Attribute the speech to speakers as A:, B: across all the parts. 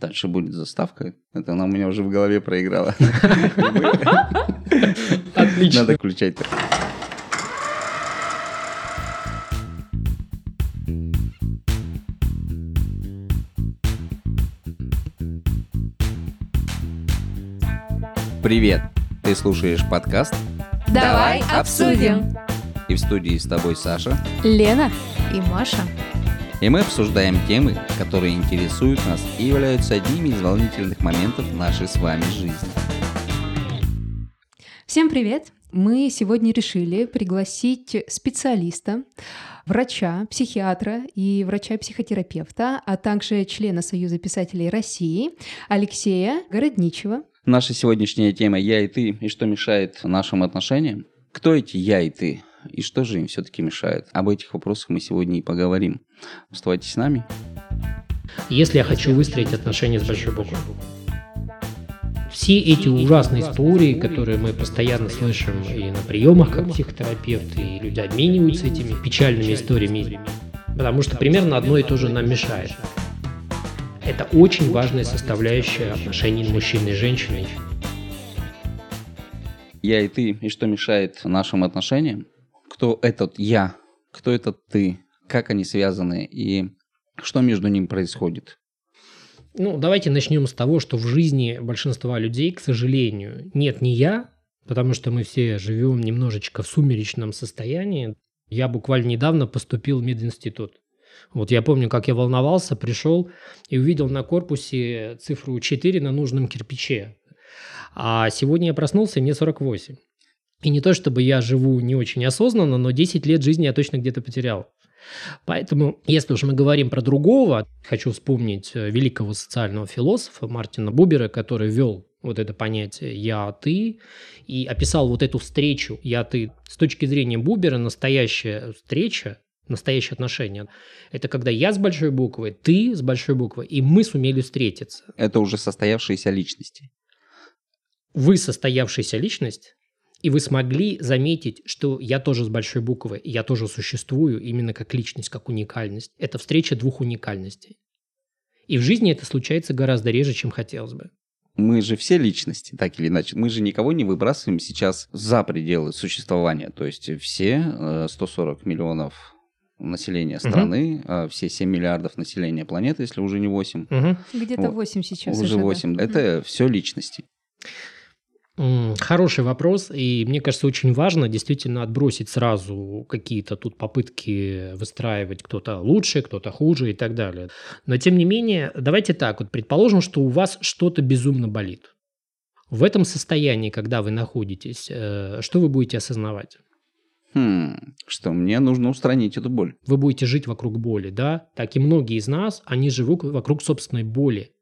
A: Дальше будет заставка. Это она у меня уже в голове проиграла.
B: Отлично.
A: Надо включать. Привет! Ты слушаешь подкаст
C: Давай обсудим.
A: и в студии с тобой Саша.
C: Лена и Маша.
A: И мы обсуждаем темы, которые интересуют нас и являются одними из волнительных моментов нашей с вами жизни.
D: Всем привет! Мы сегодня решили пригласить специалиста, врача, психиатра и врача-психотерапевта, а также члена Союза писателей России Алексея Городничева.
A: Наша сегодняшняя тема «Я и ты» и что мешает нашим отношениям. Кто эти «я» и ты? И что же им все-таки мешает? Об этих вопросах мы сегодня и поговорим. Оставайтесь с нами.
B: Если я хочу выстроить отношения с большой буквы. Все эти ужасные истории, которые мы постоянно слышим и на приемах как психотерапевты, и люди обмениваются этими печальными историями, потому что примерно одно и то же нам мешает. Это очень важная составляющая отношений мужчины и женщины.
A: «Я и ты» и что мешает нашим отношениям? Кто этот «я»? Кто этот «ты»? Как они связаны и что между ними происходит?
B: Ну, давайте начнем с того, что в жизни большинства людей, к сожалению, нет ни я, потому что мы все живем немножечко в сумеречном состоянии. Я буквально недавно поступил в мединститут. Вот я помню, как я волновался, пришел и увидел на корпусе цифру 4 на нужном кирпиче. А сегодня я проснулся, и мне 48. И не то, чтобы я живу не очень осознанно, но 10 лет жизни я точно где-то потерял. Поэтому, если уж мы говорим про другого, хочу вспомнить э, великого социального философа Мартина Бубера, который ввел вот это понятие «я, ты» и описал вот эту встречу «я, ты». С точки зрения Бубера настоящая встреча, настоящие отношения – это когда я с большой буквы, ты с большой буквы, и мы сумели встретиться.
A: Это уже состоявшиеся личности.
B: Вы состоявшаяся личность, и вы смогли заметить, что я тоже с большой буквы, я тоже существую именно как личность, как уникальность. Это встреча двух уникальностей. И в жизни это случается гораздо реже, чем хотелось бы.
A: Мы же все личности, так или иначе. Мы же никого не выбрасываем сейчас за пределы существования. То есть все э, 140 миллионов населения страны, э, все 7 миллиардов населения планеты, если уже не 8,
B: Мгм.
D: Где-то
A: Вот.
D: 8 сейчас.
A: уже
D: да.
A: 8, это все личности.
B: Хороший вопрос, и мне кажется, очень важно действительно отбросить сразу какие-то тут попытки выстраивать кто-то лучше, кто-то хуже и так далее. Но тем не менее, давайте так, вот предположим, что у вас что-то безумно болит. В этом состоянии, когда вы находитесь, э, что вы будете осознавать?
A: Хм, что мне нужно устранить эту боль.
B: Вы будете жить вокруг боли, да? Так и многие из нас, они живут вокруг собственной боли.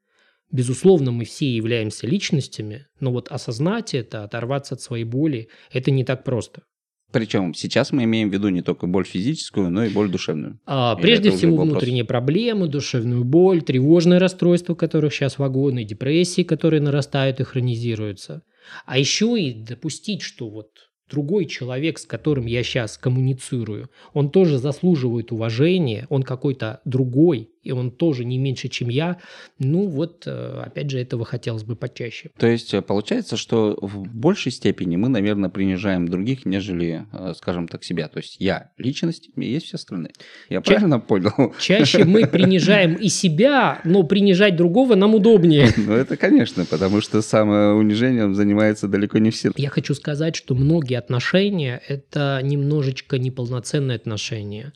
B: Безусловно, мы все являемся личностями, но вот осознать это, оторваться от своей боли, это не так просто.
A: Причем сейчас мы имеем в виду не только боль физическую, но и боль душевную.
B: А,
A: Или
B: прежде всего,
A: вопрос?
B: внутренние проблемы, душевную боль, тревожные расстройства, которых сейчас вагоны, депрессии, которые нарастают и хронизируются. А еще и допустить, что вот другой человек, с которым я сейчас коммуницирую, он тоже заслуживает уважения, он какой-то другой, и он тоже не меньше, чем я. Ну вот, э, опять же, этого хотелось бы почаще.
A: То есть э, получается, что в большей степени мы, наверное, принижаем других, нежели, э, скажем так, себя. То есть я личность, и есть все остальные. Я
B: Ча-
A: правильно понял?
B: Чаще мы принижаем и себя, но принижать другого нам удобнее.
A: Ну, это, конечно, потому что самоунижением занимается далеко не все.
B: Я хочу сказать, что многие отношения – это немножечко неполноценные отношения.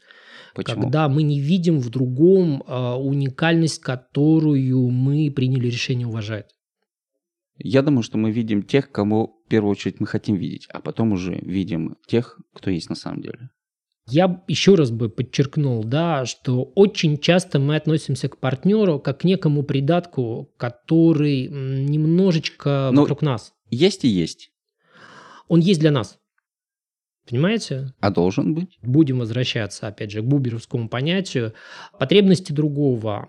A: Почему?
B: Когда мы не видим в другом а, уникальность, которую мы приняли решение уважать.
A: Я думаю, что мы видим тех, кому в первую очередь мы хотим видеть, а потом уже видим тех, кто есть на самом деле.
B: Я еще раз бы подчеркнул, да, что очень часто мы относимся к партнеру как к некому придатку, который немножечко
A: Ну,
B: вокруг нас.
A: Есть и есть,
B: Он есть для нас. Понимаете?
A: а должен быть.
B: Будем возвращаться, опять же, к буберовскому понятию. Потребности другого,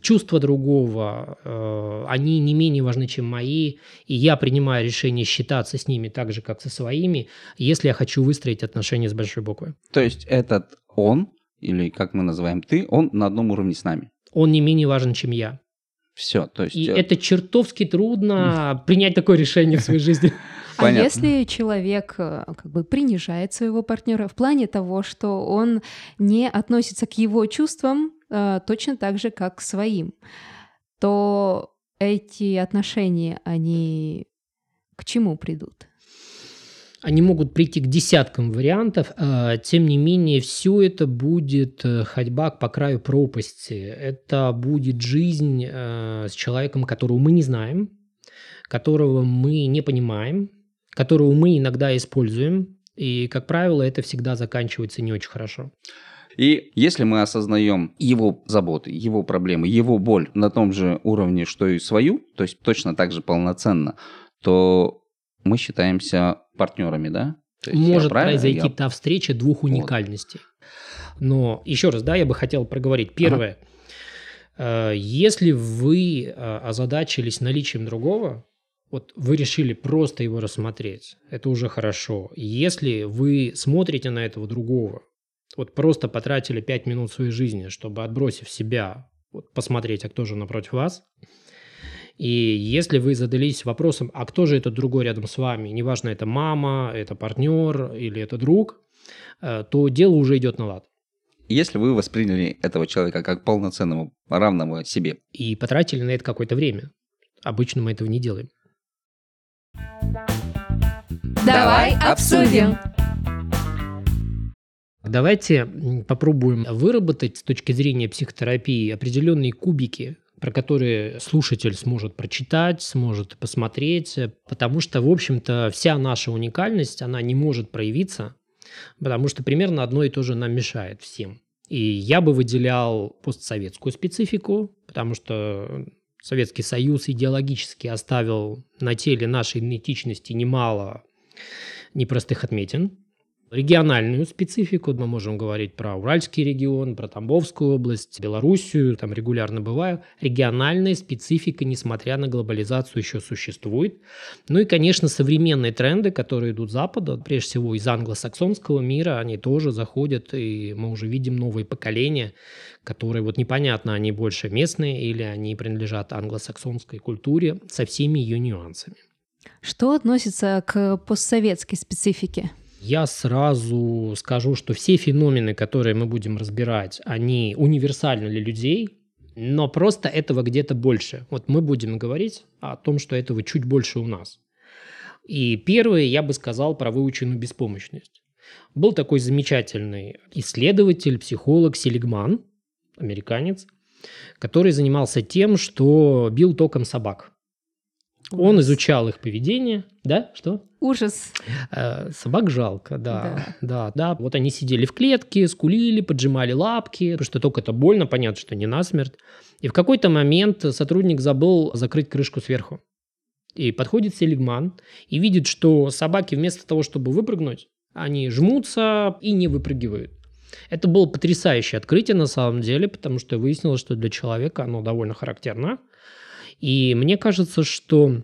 B: чувства другого, э, они не менее важны, чем мои. И я принимаю решение считаться с ними так же, как со своими, если я хочу выстроить отношения с большой буквы.
A: То есть этот он, или как мы называем ты, он на одном уровне с нами.
B: Он не менее важен, чем я.
A: Все, то есть...
B: И
A: э,
B: это чертовски трудно принять такое решение в своей жизни.
D: А если человек э, как бы принижает своего партнера в плане того, что он не относится к его чувствам э, точно так же, как к своим, то эти отношения, они к чему придут?
B: Они могут прийти к десяткам вариантов, а, тем не менее, все это будет э, ходьба по краю пропасти. Это будет жизнь э, с человеком, которого мы не знаем, которого мы не понимаем, которого мы иногда используем, и, как правило, это всегда заканчивается не очень хорошо.
A: И если мы осознаем его заботы, его проблемы, его боль на том же уровне, что и свою, то есть точно так же полноценно, то мы считаемся партнерами, да? То есть
B: Может произойти
A: я-
B: та встреча двух уникальностей. Но еще раз, да, я бы хотел проговорить. Первое. Э, Если вы э, озадачились наличием другого, вот вы решили просто его рассмотреть, это уже хорошо. Если вы смотрите на этого другого, вот просто потратили 5 минут своей жизни, чтобы отбросив себя, вот посмотреть, а кто же напротив вас, и если вы задались вопросом, а кто же этот другой рядом с вами, неважно, это мама, это партнер или это друг, э, то дело уже идет на лад.
A: Если вы восприняли этого человека как полноценного, равного себе,
B: И потратили на это какое-то время. Обычно мы этого не делаем.
C: Давай обсудим.
B: Давайте попробуем выработать с точки зрения психотерапии определенные кубики, про которые слушатель сможет прочитать, сможет посмотреть, потому что, в общем-то, вся наша уникальность, она не может проявиться, потому что примерно одно и то же нам мешает всем. И я бы выделял постсоветскую специфику, потому что Советский Союз идеологически оставил на теле нашей идентичности немало непростых отметин. Региональную специфику, мы можем говорить про Уральский регион, про Тамбовскую область, Белоруссию, там регулярно бываю. Региональная специфика, несмотря на глобализацию, еще существует. Ну и, конечно, современные тренды, которые идут с Запада, прежде всего из англосаксонского мира, они тоже заходят, и мы уже видим новые поколения, которые вот непонятно, они больше местные или они принадлежат англосаксонской культуре со всеми ее нюансами.
D: Что относится к постсоветской специфике?
B: Я сразу скажу, что все феномены, которые мы будем разбирать, они универсальны для людей, но просто этого где-то больше. Вот мы будем говорить о том, что этого чуть больше у нас. И первое, я бы сказал про выученную беспомощность. Был такой замечательный исследователь, психолог Селигман, американец, который занимался тем, что бил током собак. Он
D: Ужас.
B: изучал их поведение, да, что?
D: Ужас.
B: Э, Собак жалко, да, да, да. Вот они сидели в клетке, скулили, поджимали лапки, потому что только это больно, понятно, что не насмерть. И в какой-то момент сотрудник забыл закрыть крышку сверху. И подходит Селигман и видит, что собаки вместо того, чтобы выпрыгнуть, они жмутся и не выпрыгивают. Это было потрясающее открытие на самом деле, потому что выяснилось, что для человека оно довольно характерно. И мне кажется, что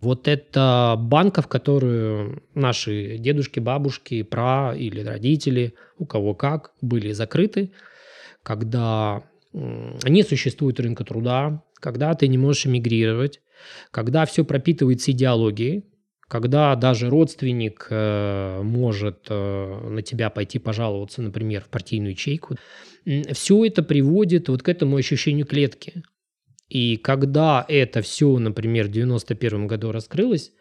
B: вот эта банка, в которую наши дедушки, бабушки, пра или родители, у кого как, были закрыты, когда не существует рынка труда, когда ты не можешь эмигрировать, когда все пропитывается идеологией, когда даже родственник э, может э, на тебя пойти пожаловаться, например, в партийную ячейку, все это приводит вот к этому ощущению клетки. И когда это все, например, в 91 году раскрылось,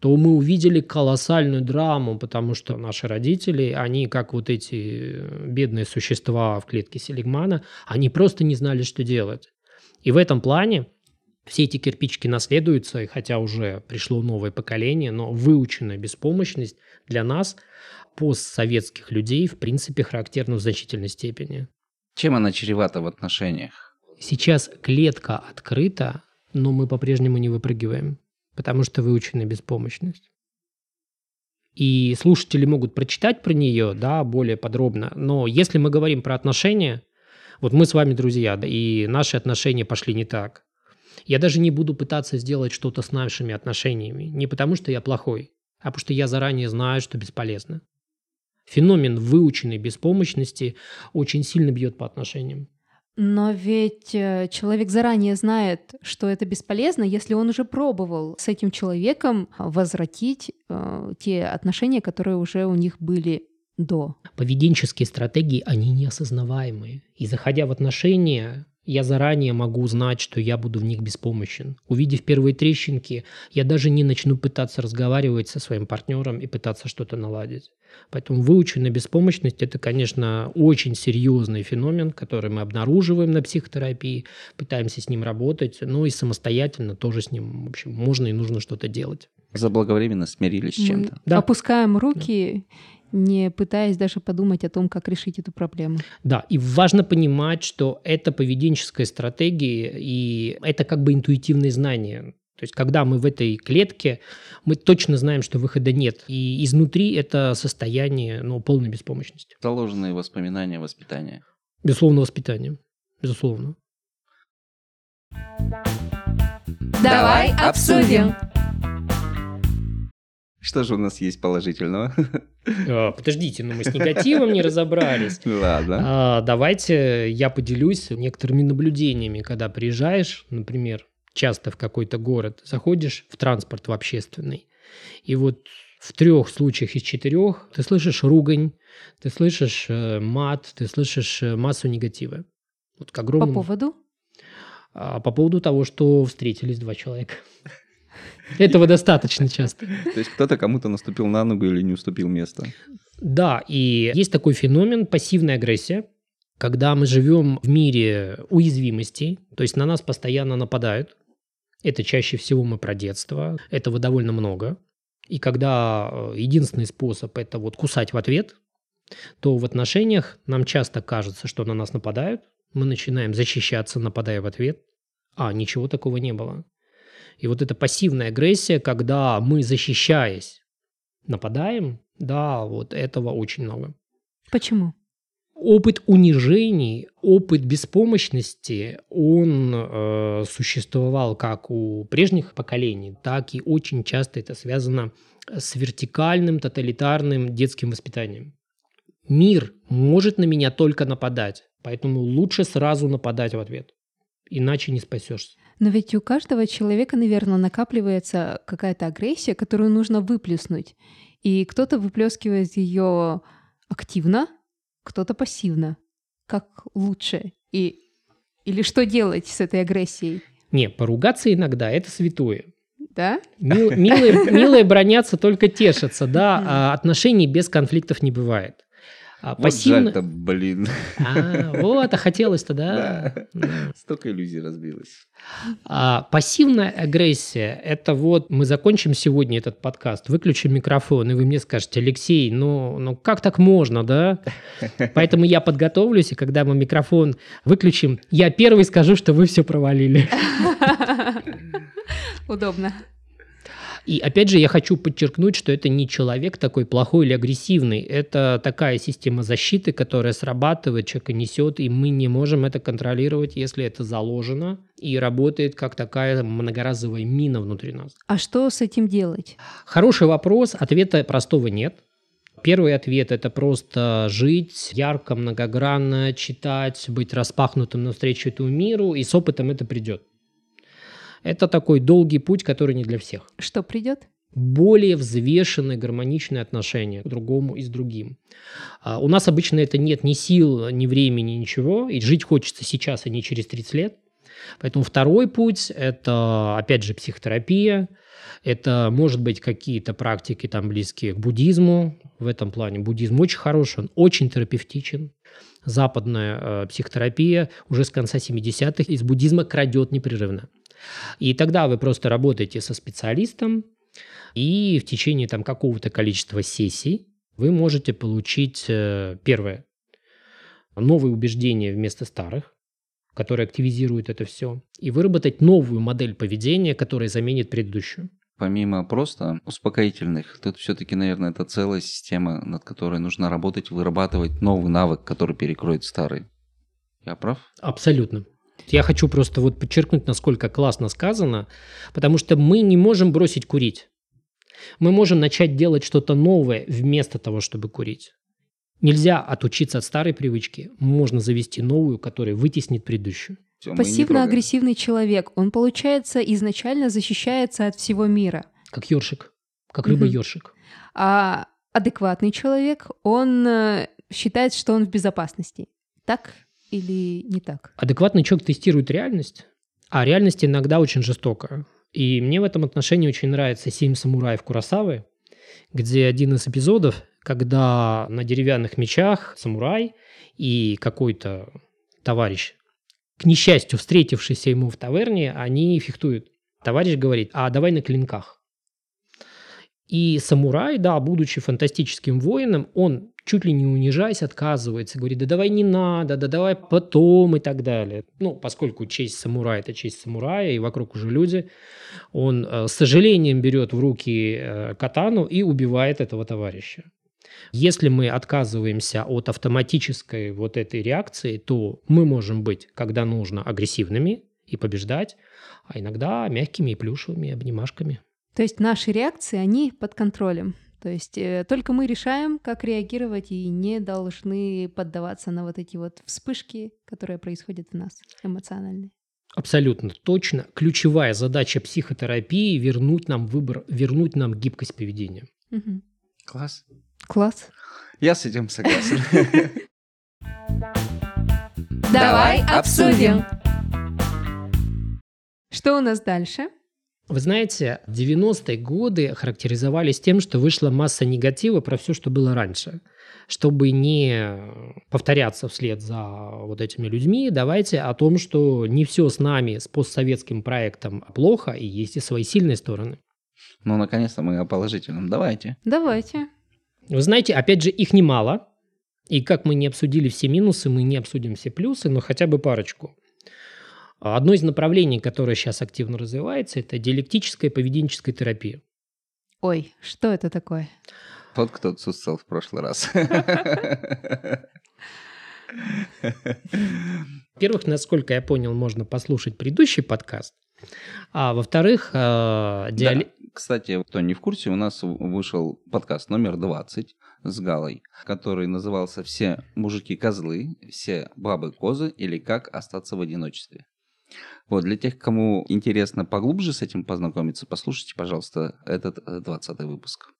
B: то мы увидели колоссальную драму, потому что наши родители, они как вот эти э, бедные существа в клетке Селигмана, они просто не знали, что делать. И в этом плане все эти кирпичики наследуются, и хотя уже пришло новое поколение, но выученная беспомощность для нас, постсоветских людей, в принципе, характерна в значительной степени.
A: чем она чревата в отношениях?
B: Сейчас клетка открыта, но мы по-прежнему не выпрыгиваем, потому что выучена беспомощность. И слушатели могут прочитать про нее, да, более подробно. Но если мы говорим про отношения, вот мы с вами друзья, да, и наши отношения пошли не так. Я даже не буду пытаться сделать что-то с нашими отношениями. Не потому, что я плохой, а потому что я заранее знаю, что бесполезно. Феномен выученной беспомощности очень сильно бьет по отношениям.
D: Но ведь э, человек заранее знает, что это бесполезно, если он уже пробовал с этим человеком возвратить э, те отношения, которые уже у них были до.
B: Поведенческие стратегии, они неосознаваемые. И заходя в отношения, я заранее могу знать, что я буду в них беспомощен. Увидев первые трещинки, я даже не начну пытаться разговаривать со своим партнером и пытаться что-то наладить. Поэтому выученная беспомощность – это, конечно, очень серьезный феномен, который мы обнаруживаем на психотерапии, пытаемся с ним работать, ну и самостоятельно тоже с ним, в общем, можно и нужно что-то делать.
A: Заблаговременно смирились с чем-то.
D: Да. опускаем руки не пытаясь даже подумать о том, как решить эту проблему.
B: Да, и важно понимать, что это поведенческая стратегия, и это как бы интуитивные знания. То есть, когда мы в этой клетке, мы точно знаем, что выхода нет. И изнутри это состояние ну, полной беспомощности.
A: Заложенные воспоминания воспитания.
B: Безусловно, воспитание. Безусловно.
C: Давай обсудим.
A: Что же у нас есть положительного?
B: А, подождите, но ну мы с негативом не разобрались.
A: Ладно.
B: А, давайте я поделюсь некоторыми наблюдениями, когда приезжаешь, например, часто в какой-то город, заходишь в транспорт в общественный, и вот в трех случаях из четырех ты слышишь ругань, ты слышишь э, мат, ты слышишь э, массу негатива.
D: Вот к огромному... По поводу?
B: А, по поводу того, что встретились два человека. Этого достаточно часто.
A: То есть кто-то кому-то наступил на ногу или не уступил место.
B: Да, и есть такой феномен пассивная агрессия, когда мы живем в мире уязвимостей, то есть на нас постоянно нападают. Это чаще всего мы про детство, этого довольно много. И когда э, единственный способ – это вот кусать в ответ, то в отношениях нам часто кажется, что на нас нападают, мы начинаем защищаться, нападая в ответ, а ничего такого не было. И вот эта пассивная агрессия, когда мы, защищаясь, нападаем, да, вот этого очень много.
D: Почему?
B: Опыт унижений, опыт беспомощности, он э, существовал как у прежних поколений, так и очень часто это связано с вертикальным, тоталитарным детским воспитанием. Мир может на меня только нападать, поэтому лучше сразу нападать в ответ, иначе не спасешься.
D: Но ведь у каждого человека, наверное, накапливается какая-то агрессия, которую нужно выплеснуть. И кто-то выплескивает ее активно, кто-то пассивно. Как лучше? И или что делать с этой агрессией?
B: Не, поругаться иногда это святое.
D: Да?
B: Мил, милые, милые бронятся, только тешатся, да, а отношений без конфликтов не бывает.
A: А, вот пассивно... жаль-то, блин.
B: А, вот, а хотелось-то, да?
A: да. Столько иллюзий разбилось.
B: А, пассивная агрессия – это вот мы закончим сегодня этот подкаст, выключим микрофон, и вы мне скажете, Алексей, ну, ну как так можно, да? Поэтому я подготовлюсь, и когда мы микрофон выключим, я первый скажу, что вы все провалили.
D: Удобно.
B: И опять же, я хочу подчеркнуть, что это не человек такой плохой или агрессивный. Это такая система защиты, которая срабатывает, человека несет, и мы не можем это контролировать, если это заложено и работает как такая многоразовая мина внутри нас.
D: А что с этим делать?
B: Хороший вопрос. Ответа простого нет. Первый ответ – это просто жить ярко, многогранно, читать, быть распахнутым навстречу этому миру, и с опытом это придет. Это такой долгий путь, который не для всех.
D: Что придет?
B: более взвешенные, гармоничные отношения к другому и с другим. А у нас обычно это нет ни сил, ни времени, ничего, и жить хочется сейчас, а не через 30 лет. Поэтому второй путь – это, опять же, психотерапия, это, может быть, какие-то практики, там, близкие к буддизму. В этом плане буддизм очень хороший, он очень терапевтичен. Западная э, психотерапия уже с конца 70-х из буддизма крадет непрерывно. И тогда вы просто работаете со специалистом, и в течение там какого-то количества сессий вы можете получить, э, первое, новые убеждения вместо старых, которые активизируют это все, и выработать новую модель поведения, которая заменит предыдущую.
A: Помимо просто успокоительных, тут все-таки, наверное, это целая система, над которой нужно работать, вырабатывать новый навык, который перекроет старый. Я прав?
B: Абсолютно. Я хочу просто вот подчеркнуть, насколько классно сказано, потому что мы не можем бросить курить. Мы можем начать делать что-то новое вместо того, чтобы курить. Нельзя отучиться от старой привычки. Можно завести новую, которая вытеснит предыдущую.
A: Трогаем.
D: Пассивно-агрессивный человек, он, получается, изначально защищается от всего мира.
B: Как ёршик. Как рыба-ёршик.
D: А адекватный человек, он э, считает, что он в безопасности. Так или не так?
B: Адекватный человек тестирует реальность, а реальность иногда очень жестокая. И мне в этом отношении очень нравится «Семь самураев Курасавы», где один из эпизодов, когда на деревянных мечах самурай и какой-то товарищ, к несчастью, встретившийся ему в таверне, они фехтуют. Товарищ говорит, а давай на клинках. И самурай, да, будучи фантастическим воином, он чуть ли не унижаясь отказывается, говорит, да давай не надо, да давай потом и так далее. Ну, поскольку честь самурая – это честь самурая, и вокруг уже люди, он э, с сожалением берет в руки э, катану и убивает этого товарища. Если мы отказываемся от автоматической вот этой реакции, то мы можем быть, когда нужно, агрессивными и побеждать, а иногда мягкими и плюшевыми обнимашками.
D: То есть наши реакции, они под контролем. То есть э, только мы решаем, как реагировать, и не должны поддаваться на вот эти вот вспышки, которые происходят в нас эмоциональные.
B: Абсолютно точно. Ключевая задача психотерапии – вернуть нам выбор, вернуть нам гибкость поведения.
D: Мгм.
A: Класс.
D: Класс.
A: Я с этим согласен.
C: Давай обсудим.
D: Что у нас дальше?
B: Вы знаете, 90-е годы характеризовались тем, что вышла масса негатива про все, что было раньше. Чтобы не повторяться вслед за вот этими людьми, давайте о том, что не все с нами, с постсоветским проектом плохо, и есть и свои сильные стороны.
A: Ну, наконец-то мы о положительном. Давайте.
D: Давайте.
B: Вы знаете, опять же, их немало. И как мы не обсудили все минусы, мы не обсудим все плюсы, но хотя бы парочку. Одно из направлений, которое сейчас активно развивается, это диалектическая поведенческая терапия.
D: Ой, что это такое?
A: Вот кто отсутствовал в прошлый раз.
B: Во-первых, насколько я понял, можно послушать предыдущий подкаст. А во-вторых, э, диале-
A: Да. Кстати, кто не в курсе, у нас вышел подкаст номер 20 с Галой, который назывался «Все мужики козлы, все бабы козы» или «Как остаться в одиночестве». Вот, для тех, кому интересно поглубже с этим познакомиться, послушайте, пожалуйста, этот э, 20 выпуск.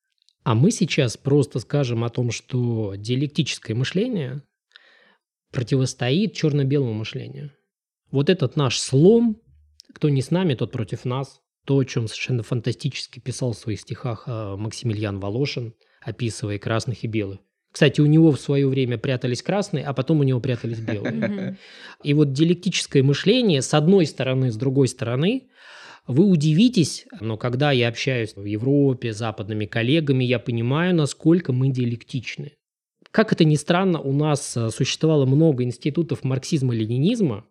B: А мы сейчас просто скажем о том, что диалектическое мышление противостоит черно-белому мышлению. Вот этот наш слом, кто не с нами, тот против нас, то, о чем совершенно фантастически писал в своих стихах э, Максимилиан Волошин, описывая красных и белых. Кстати, у него в свое время прятались красные, а потом у него прятались белые. И вот диалектическое мышление с одной стороны, с другой стороны, вы удивитесь, но когда я общаюсь в Европе с западными коллегами, я понимаю, насколько мы диалектичны. Как это ни странно, у нас э, существовало много институтов марксизма-ленинизма,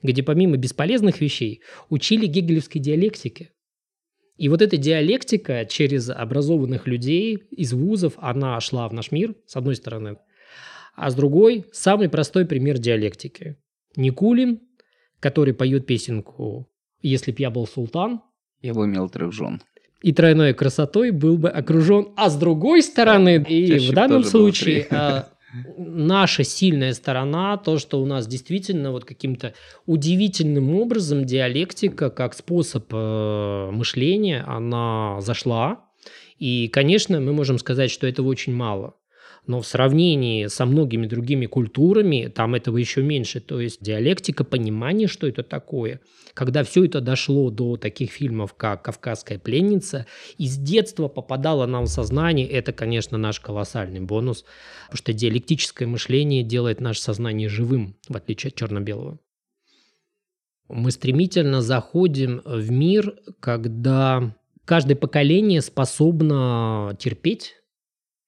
B: где помимо бесполезных вещей учили гегелевской диалектике. И вот эта диалектика через образованных людей из вузов, она шла в наш мир, с одной стороны. А с другой, самый простой пример диалектики. Никулин, который поет песенку «Если б я был султан»,
A: Я бы имел трех жен.
B: и тройной красотой был бы окружен. А с другой стороны, и
A: Чаще
B: в данном случае а, наша сильная сторона, то, что у нас действительно вот каким-то удивительным образом диалектика как способ э, мышления, она зашла. И, конечно, мы можем сказать, что этого очень мало. Но в сравнении со многими другими культурами там этого еще меньше. То есть диалектика, понимание, что это такое. Когда все это дошло до таких фильмов, как «Кавказская пленница», из детства попадало нам в сознание, это, конечно, наш колоссальный бонус, потому что диалектическое мышление делает наше сознание живым, в отличие от черно-белого. Мы стремительно заходим в мир, когда каждое поколение способно терпеть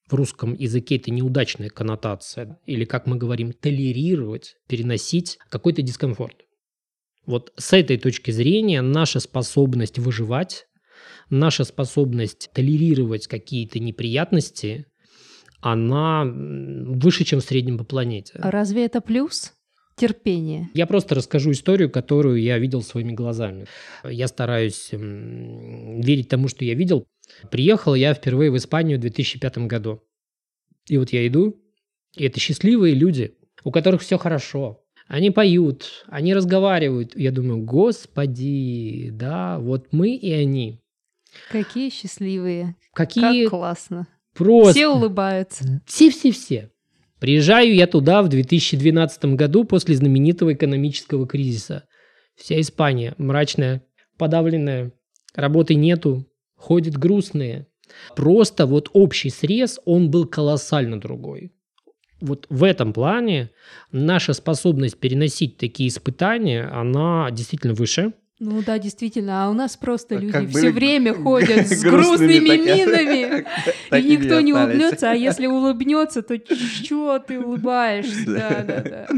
B: в русском языке это неудачная коннотация, или, как мы говорим, толерировать, переносить какой-то дискомфорт. Вот с этой точки зрения наша способность выживать, наша способность толерировать какие-то неприятности, она выше, чем в среднем по планете.
D: А разве это плюс? Терпение.
B: Я просто расскажу историю, которую я видел своими глазами. Я стараюсь верить тому, что я видел. Приехал я впервые в Испанию в 2005 году. И вот я иду, И это счастливые люди, у которых все хорошо. Они поют, они разговаривают. Я думаю, господи, да, вот мы и они.
D: Какие счастливые.
B: Какие
D: Как классно.
B: просто...
D: Все улыбаются.
B: Все-все-все. Приезжаю я туда в 2012 году после знаменитого экономического кризиса. Вся Испания мрачная, подавленная, работы нету, ходят грустные. Просто вот общий срез, он был колоссально другой. Вот в этом плане наша способность переносить такие испытания, она действительно выше.
D: Ну да, действительно, а у нас просто
A: А
D: люди все
A: были
D: время ходят с
A: грустными,
D: минами. И никто не улыбнется, а если улыбнется, то что ты улыбаешься? Да, да, да.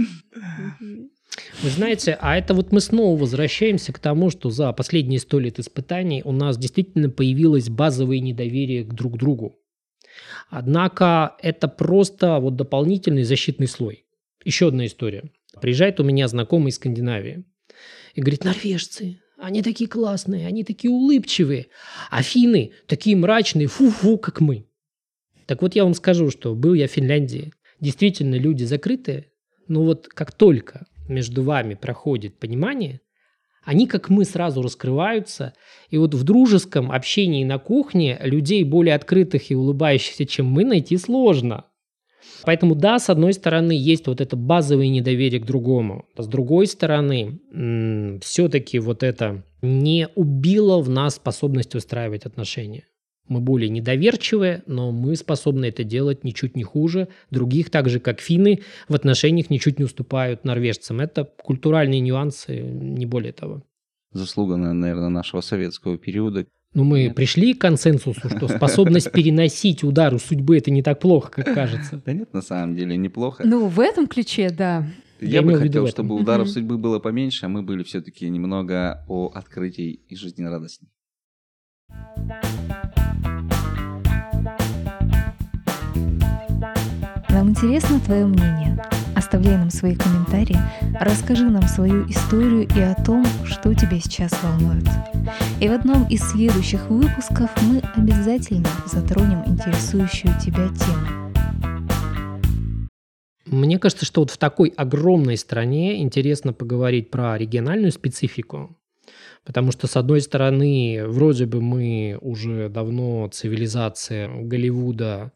B: Вы знаете, а это вот мы снова возвращаемся к тому, что за последние сто лет испытаний у нас действительно появилось базовое недоверие к друг другу. Однако это просто вот дополнительный защитный слой. Еще одна история. Приезжает у меня знакомый из Скандинавии и говорит, норвежцы, они такие классные, они такие улыбчивые, а финны такие мрачные, фу-фу, как мы. Так вот я вам скажу, что был я в Финляндии. Действительно, люди закрытые, но вот как только между вами проходит понимание, они, как мы, сразу раскрываются. И вот в дружеском общении на кухне людей более открытых и улыбающихся, чем мы, найти сложно. Поэтому да, с одной стороны, есть вот это базовое недоверие к другому. С другой стороны, все-таки вот это не убило в нас способность устраивать отношения. Мы более недоверчивые, но мы способны это делать ничуть не хуже. Других, так же как финны, в отношениях ничуть не уступают норвежцам. Это культуральные нюансы, не более того.
A: Заслуга, наверное, нашего советского периода.
B: Но мы
A: Нет.
B: пришли к консенсусу, что способность переносить удары судьбы это не так плохо, как кажется.
A: Да нет, на самом деле неплохо.
D: Ну, в этом ключе, да.
A: Я,
B: я
A: бы хотел, чтобы ударов
D: Мгм.
A: судьбы было поменьше, а мы были все-таки немного о открытии и жизнерадостней.
E: Интересно твое мнение. Оставляй нам свои комментарии, расскажи нам свою историю и о том, что тебя сейчас волнует. И в одном из следующих выпусков мы обязательно затронем интересующую тебя тему.
B: Мне кажется, что вот в такой огромной стране интересно поговорить про региональную специфику, потому что, с одной стороны, вроде бы мы уже давно цивилизация Голливуда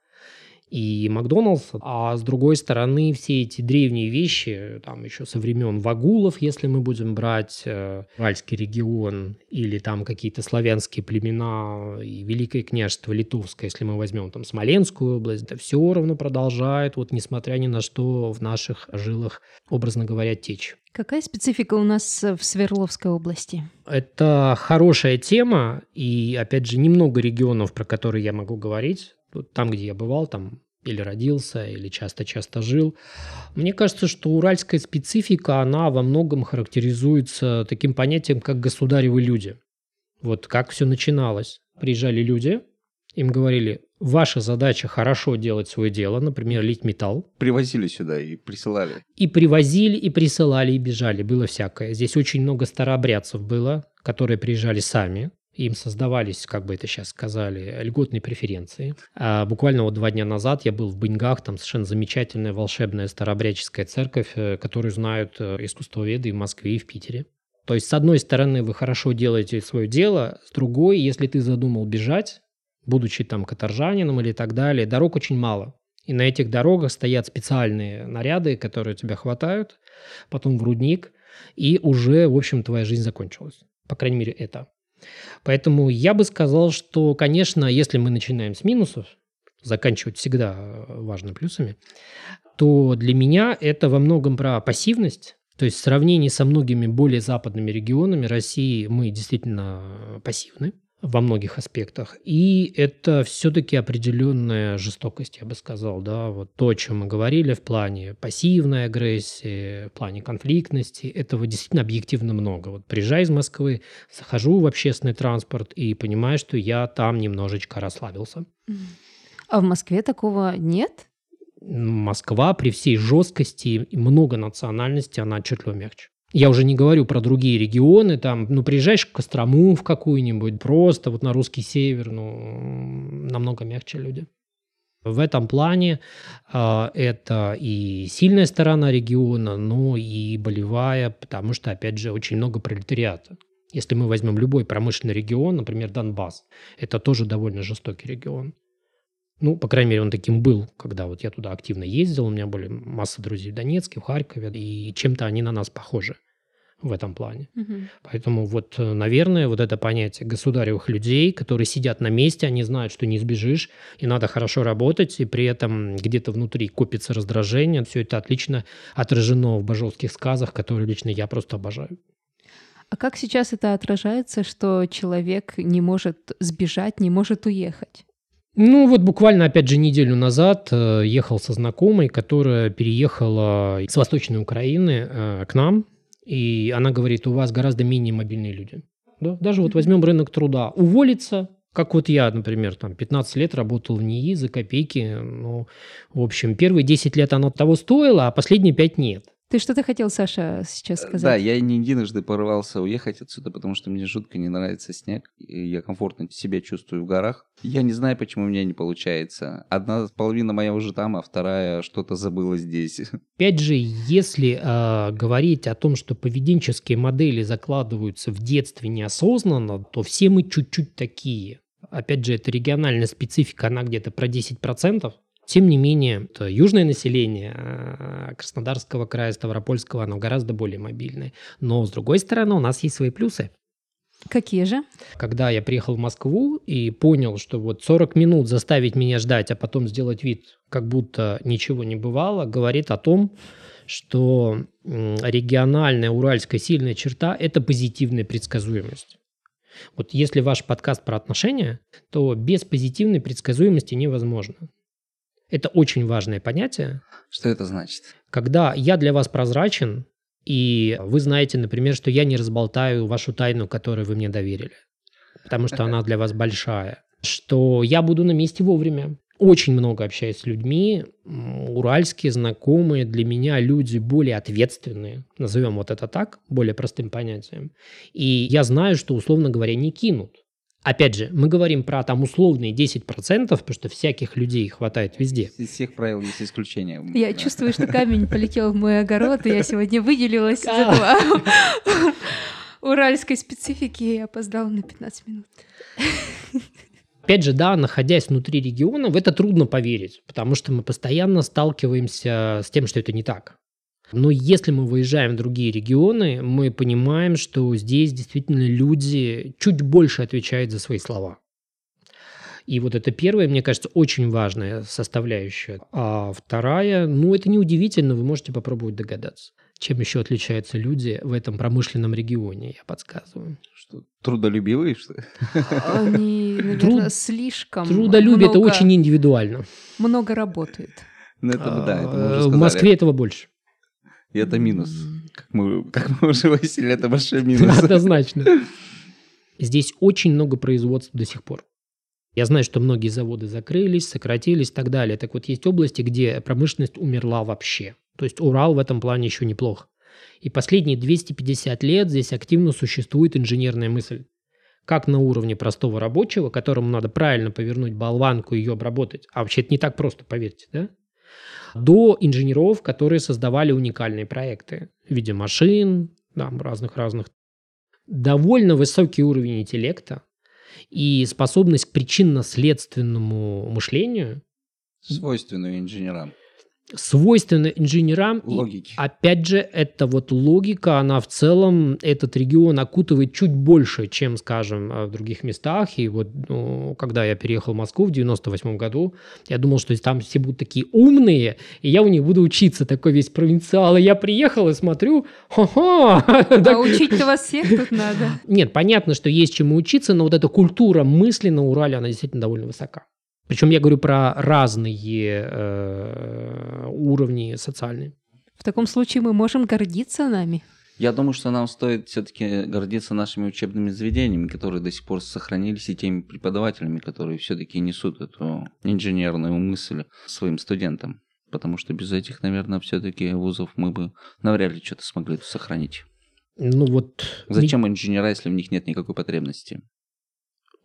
B: и Макдоналдса, а с другой стороны, все эти древние вещи, там еще со времен вагулов, если мы будем брать э, Уральский регион, или там какие-то славянские племена и Великое княжество Литовское, если мы возьмем там Смоленскую область, да все равно продолжает, вот несмотря ни на что, в наших жилах, образно говоря, течь.
D: Какая специфика у нас в Свердловской области?
B: Это хорошая тема, и, опять же, немного регионов, про которые я могу говорить. Там, где я бывал, там или родился, или часто-часто жил. Мне кажется, что уральская специфика, она во многом характеризуется таким понятием, как государевы люди. Вот как все начиналось. Приезжали люди, им говорили, ваша задача хорошо делать свое дело, например, лить металл,
A: Привозили сюда и присылали.
B: и привозили, и присылали, и бежали. Было всякое. Здесь очень много старообрядцев было, которые приезжали сами. Им создавались, как бы это сейчас сказали, льготные преференции. А буквально вот два дня назад я был в Быньгах, там совершенно замечательная волшебная старообрядческая церковь, э, которую знают э, искусствоведы и в Москве, и в Питере. То есть, с одной стороны, вы хорошо делаете свое дело, с другой, если ты задумал бежать, будучи там каторжанином или так далее, дорог очень мало. И на этих дорогах стоят специальные наряды, которые тебя хватают, потом в рудник, и уже, в общем, твоя жизнь закончилась. По крайней мере, это. Поэтому я бы сказал, что, конечно, если мы начинаем с минусов, заканчивать всегда э, важно плюсами, то для меня это во многом про пассивность. То есть в сравнении со многими более западными регионами России мы действительно пассивны во многих аспектах. И это все-таки определенная жестокость, я бы сказал, да, вот то, о чем мы говорили в плане пассивной агрессии, в плане конфликтности, этого действительно объективно много. Вот приезжаю из Москвы, захожу в общественный транспорт и понимаю, что я там немножечко расслабился.
D: А в Москве такого нет?
B: Москва при всей жесткости и многонациональности, она отчетливо мягче. Я уже не говорю про другие регионы, там, ну, приезжаешь в Кострому в какую-нибудь, просто вот на русский север, ну, намного мягче люди. В этом плане э, это и сильная сторона региона, но и болевая, потому что, опять же, очень много пролетариата. Если мы возьмем любой промышленный регион, например, Донбасс, это тоже довольно жестокий регион. Ну, по крайней мере, он таким был, когда вот я туда активно ездил, у меня были масса друзей в Донецке, в Харькове, и чем-то они на нас похожи в этом плане.
D: Угу.
B: Поэтому вот, э, наверное, вот это понятие государевых людей, которые сидят на месте, они знают, что не сбежишь, и надо хорошо работать, и при этом где-то внутри копится раздражение. Все это отлично отражено в бажовских сказах, которые лично я просто обожаю.
D: А как сейчас это отражается, что человек не может сбежать, не может уехать?
B: Ну вот буквально, опять же, неделю назад э, ехал со знакомой, которая переехала с Восточной Украины э, к нам, и она говорит, у вас гораздо менее мобильные люди. Да? Даже вот возьмем рынок труда. Уволиться, как вот я, например, там 15 лет работал в НИИ за копейки. Ну, в общем, первые 10 лет оно того стоило, а последние 5 нет.
D: Ты что-то хотел, Саша, сейчас сказать?
A: Да, я не единожды порывался уехать отсюда, потому что мне жутко не нравится снег, и я комфортно себя чувствую в горах. Я не знаю, почему у меня не получается. Одна половина моя уже там, а вторая что-то забыла здесь.
B: Опять же, если э, говорить о том, что поведенческие модели закладываются в детстве неосознанно, то все мы чуть-чуть такие. Опять же, это региональная специфика, она где-то про 10%. Тем не менее, южное население а, Краснодарского края, Ставропольского, оно гораздо более мобильное. Но, с другой стороны, у нас есть свои плюсы.
D: Какие же?
B: Когда я приехал в Москву и понял, что вот 40 минут заставить меня ждать, а потом сделать вид, как будто ничего не бывало, говорит о том, что региональная уральская сильная черта – это позитивная предсказуемость. Вот если ваш подкаст про отношения, то без позитивной предсказуемости невозможно. Это очень важное понятие.
A: Что это значит?
B: Когда я для вас прозрачен, и вы знаете, например, что я не разболтаю вашу тайну, которую вы мне доверили, потому что она для вас большая, что я буду на месте вовремя. Очень много общаюсь с людьми, уральские знакомые для меня люди более ответственные, назовем вот это так, более простым понятием. И я знаю, что, условно говоря, не кинут. Опять же, мы говорим про там условные 10%, потому что всяких людей хватает везде.
A: Из всех правил есть исключения.
D: Я да. чувствую, что камень полетел в мой огород, и я сегодня выделилась из этого уральской специфики и опоздала на 15 минут.
B: Опять же, да, находясь внутри региона, в это трудно поверить, потому что мы постоянно сталкиваемся с тем, что это не так. Но если мы выезжаем в другие регионы, мы понимаем, что здесь действительно люди чуть больше отвечают за свои слова. И вот это первая, мне кажется, очень важная составляющая. А вторая, ну, это неудивительно, вы можете попробовать догадаться. Чем еще отличаются люди в этом промышленном регионе, я подсказываю.
A: Что, трудолюбивые, что ли?
D: Они, наверное, Труд... слишком
B: Трудолюбие – это очень индивидуально.
D: Много работают.
A: Ну, это, да, это мы уже
B: а,
A: сказали.
B: В Москве этого больше.
A: И это минус. Как мы, как мы уже выяснили, это большой минус.
B: Однозначно. Здесь очень много производств до сих пор. Я знаю, что многие заводы закрылись, сократились и так далее. Так вот, есть области, где промышленность умерла вообще. То есть Урал в этом плане еще неплохо. И последние 250 лет здесь активно существует инженерная мысль. Как на уровне простого рабочего, которому надо правильно повернуть болванку и ее обработать. А вообще это не так просто, поверьте, да? До инженеров, которые создавали уникальные проекты в виде машин, да, разных-разных. Довольно высокий уровень интеллекта и способность к причинно-следственному мышлению.
A: Свойственную инженерам
B: свойственно инженерам.
A: Логики.
B: И, опять же, это вот логика, она в целом этот регион окутывает чуть больше, чем, скажем, в других местах. И вот ну, когда я переехал в Москву в 98 году, я думал, что там все будут такие умные, и я у них буду учиться, такой весь провинциал. И я приехал и смотрю, ха-ха.
D: А учить-то вас всех тут надо.
B: Нет, понятно, что есть чему учиться, но вот эта культура мысли на Урале, она действительно довольно высока. Причем я говорю про разные э, уровни социальные.
D: В таком случае мы можем гордиться нами.
A: Я думаю, что нам стоит все-таки гордиться нашими учебными заведениями, которые до сих пор сохранились, и теми преподавателями, которые все-таки несут эту инженерную мысль своим студентам. Потому что без этих, наверное, все-таки вузов мы бы навряд ли что-то смогли сохранить.
B: Ну вот...
A: Зачем инженера, если в них нет никакой потребности?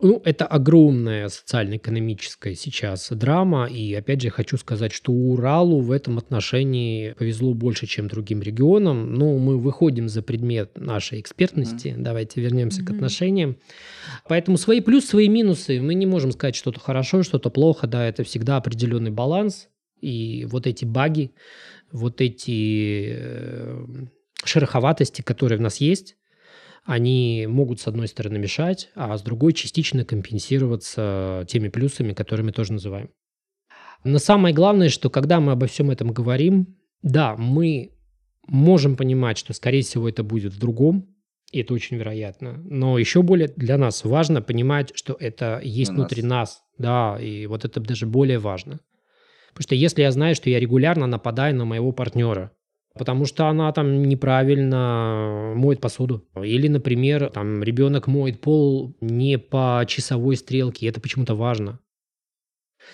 B: Ну, это огромная социально-экономическая сейчас драма, и опять же хочу сказать, что Уралу в этом отношении повезло больше, чем другим регионам. Но мы выходим за предмет нашей экспертности. Mm-hmm. Давайте вернемся mm-hmm. к отношениям. Поэтому свои плюсы, свои минусы. Мы не можем сказать что-то хорошо, что-то плохо. Да, это всегда определенный баланс. И вот эти баги, вот эти э, шероховатости, которые в нас есть, они могут, с одной стороны, мешать, а с другой частично компенсироваться теми плюсами, которые мы тоже называем. Но самое главное, что когда мы обо всем этом говорим, да, мы можем понимать, что, скорее всего, это будет в другом, и это очень вероятно. Но еще более для нас важно понимать, что это есть для внутри нас. нас. Да, и вот это даже более важно. Потому что если я знаю, что я регулярно нападаю на моего партнера, потому что она там неправильно моет посуду. Или, например, там ребенок моет пол не по часовой стрелке, это почему-то важно.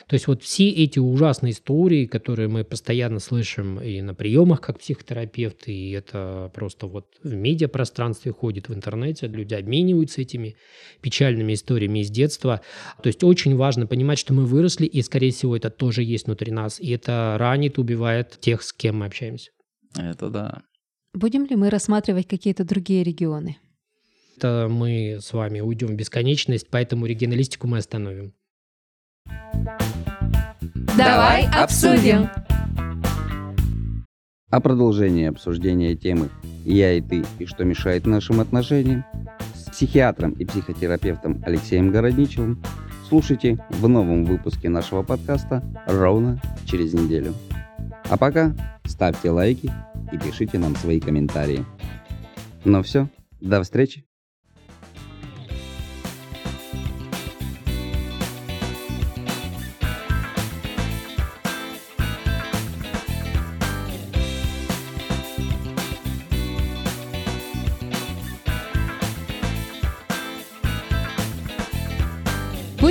B: То есть вот все эти ужасные истории, которые мы постоянно слышим и на приемах как психотерапевты, и это просто вот в медиапространстве ходит, в интернете, люди обмениваются этими печальными историями из детства. То есть очень важно понимать, что мы выросли, и, скорее всего, это тоже есть внутри нас, и это ранит, убивает тех, с кем мы общаемся.
A: Это да.
D: Будем ли мы рассматривать какие-то другие регионы?
B: Это мы с вами уйдем в бесконечность, поэтому регионалистику мы остановим.
C: Давай обсудим.
A: А продолжение обсуждения темы «Я и ты» и что мешает нашим отношениям с психиатром и психотерапевтом Алексеем Городничевым слушайте в новом выпуске нашего подкаста ровно через неделю. А пока ставьте лайки и пишите нам свои комментарии. Ну все, до встречи!